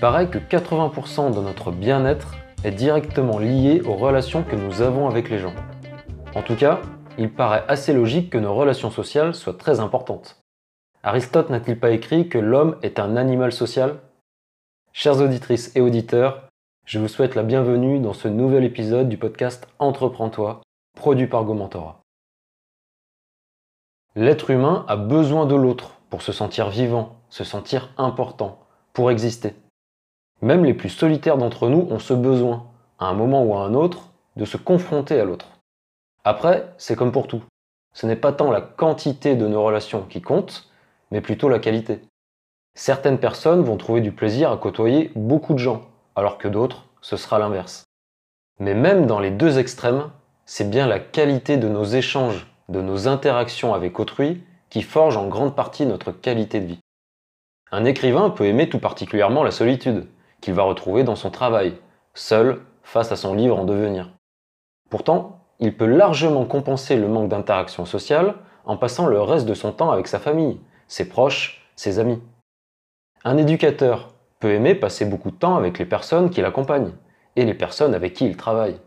paraît que 80% de notre bien-être est directement lié aux relations que nous avons avec les gens. En tout cas, il paraît assez logique que nos relations sociales soient très importantes. Aristote n'a-t-il pas écrit que l'homme est un animal social? Chères auditrices et auditeurs, je vous souhaite la bienvenue dans ce nouvel épisode du podcast Entreprends-toi, produit par Gomentora. L'être humain a besoin de l'autre pour se sentir vivant, se sentir important, pour exister. Même les plus solitaires d'entre nous ont ce besoin, à un moment ou à un autre, de se confronter à l'autre. Après, c'est comme pour tout. Ce n'est pas tant la quantité de nos relations qui compte, mais plutôt la qualité. Certaines personnes vont trouver du plaisir à côtoyer beaucoup de gens, alors que d'autres, ce sera l'inverse. Mais même dans les deux extrêmes, c'est bien la qualité de nos échanges, de nos interactions avec autrui, qui forge en grande partie notre qualité de vie. Un écrivain peut aimer tout particulièrement la solitude, qu'il va retrouver dans son travail, seul face à son livre en devenir. Pourtant, il peut largement compenser le manque d'interaction sociale en passant le reste de son temps avec sa famille, ses proches, ses amis. Un éducateur peut aimer passer beaucoup de temps avec les personnes qui l'accompagnent et les personnes avec qui il travaille.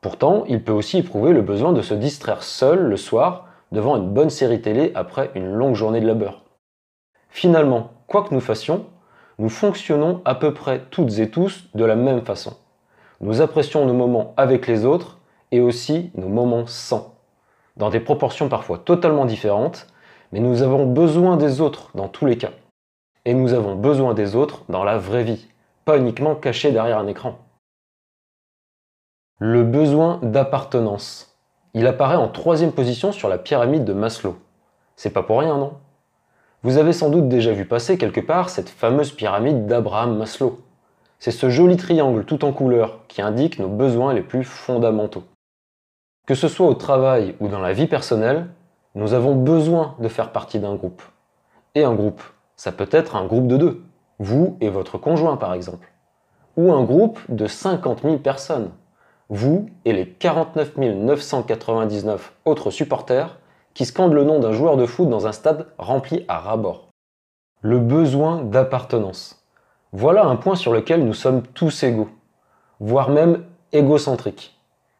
Pourtant, il peut aussi éprouver le besoin de se distraire seul le soir devant une bonne série télé après une longue journée de labeur. Finalement, quoi que nous fassions, nous fonctionnons à peu près toutes et tous de la même façon. Nous apprécions nos moments avec les autres et aussi nos moments sans, dans des proportions parfois totalement différentes, mais nous avons besoin des autres dans tous les cas. Et nous avons besoin des autres dans la vraie vie, pas uniquement cachés derrière un écran. Le besoin d'appartenance. Il apparaît en troisième position sur la pyramide de Maslow. C'est pas pour rien, non? Vous avez sans doute déjà vu passer quelque part cette fameuse pyramide d'Abraham Maslow. C'est ce joli triangle tout en couleur qui indique nos besoins les plus fondamentaux. Que ce soit au travail ou dans la vie personnelle, nous avons besoin de faire partie d'un groupe. Et un groupe, ça peut être un groupe de deux, vous et votre conjoint par exemple. Ou un groupe de 50 000 personnes, vous et les 49 999 autres supporters qui scande le nom d'un joueur de foot dans un stade rempli à ras-bord. Le besoin d'appartenance. Voilà un point sur lequel nous sommes tous égaux, voire même égocentriques.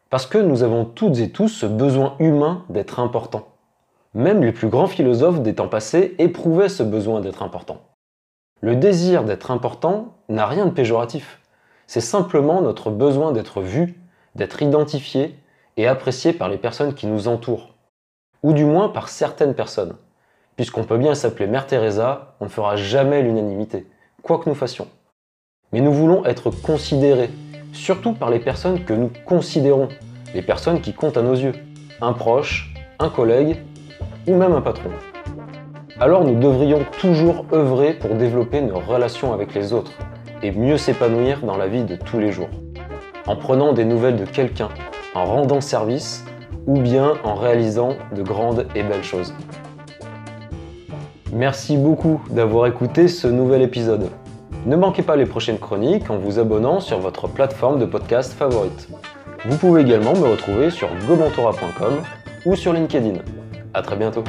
Parce que nous avons toutes et tous ce besoin humain d'être important. Même les plus grands philosophes des temps passés éprouvaient ce besoin d'être important. Le désir d'être important n'a rien de péjoratif. C'est simplement notre besoin d'être vu, d'être identifié et apprécié par les personnes qui nous entourent ou du moins par certaines personnes. Puisqu'on peut bien s'appeler Mère Teresa, on ne fera jamais l'unanimité, quoi que nous fassions. Mais nous voulons être considérés, surtout par les personnes que nous considérons, les personnes qui comptent à nos yeux, un proche, un collègue ou même un patron. Alors nous devrions toujours œuvrer pour développer nos relations avec les autres et mieux s'épanouir dans la vie de tous les jours. En prenant des nouvelles de quelqu'un, en rendant service ou bien en réalisant de grandes et belles choses. Merci beaucoup d'avoir écouté ce nouvel épisode. Ne manquez pas les prochaines chroniques en vous abonnant sur votre plateforme de podcast favorite. Vous pouvez également me retrouver sur gomentora.com ou sur LinkedIn. A très bientôt.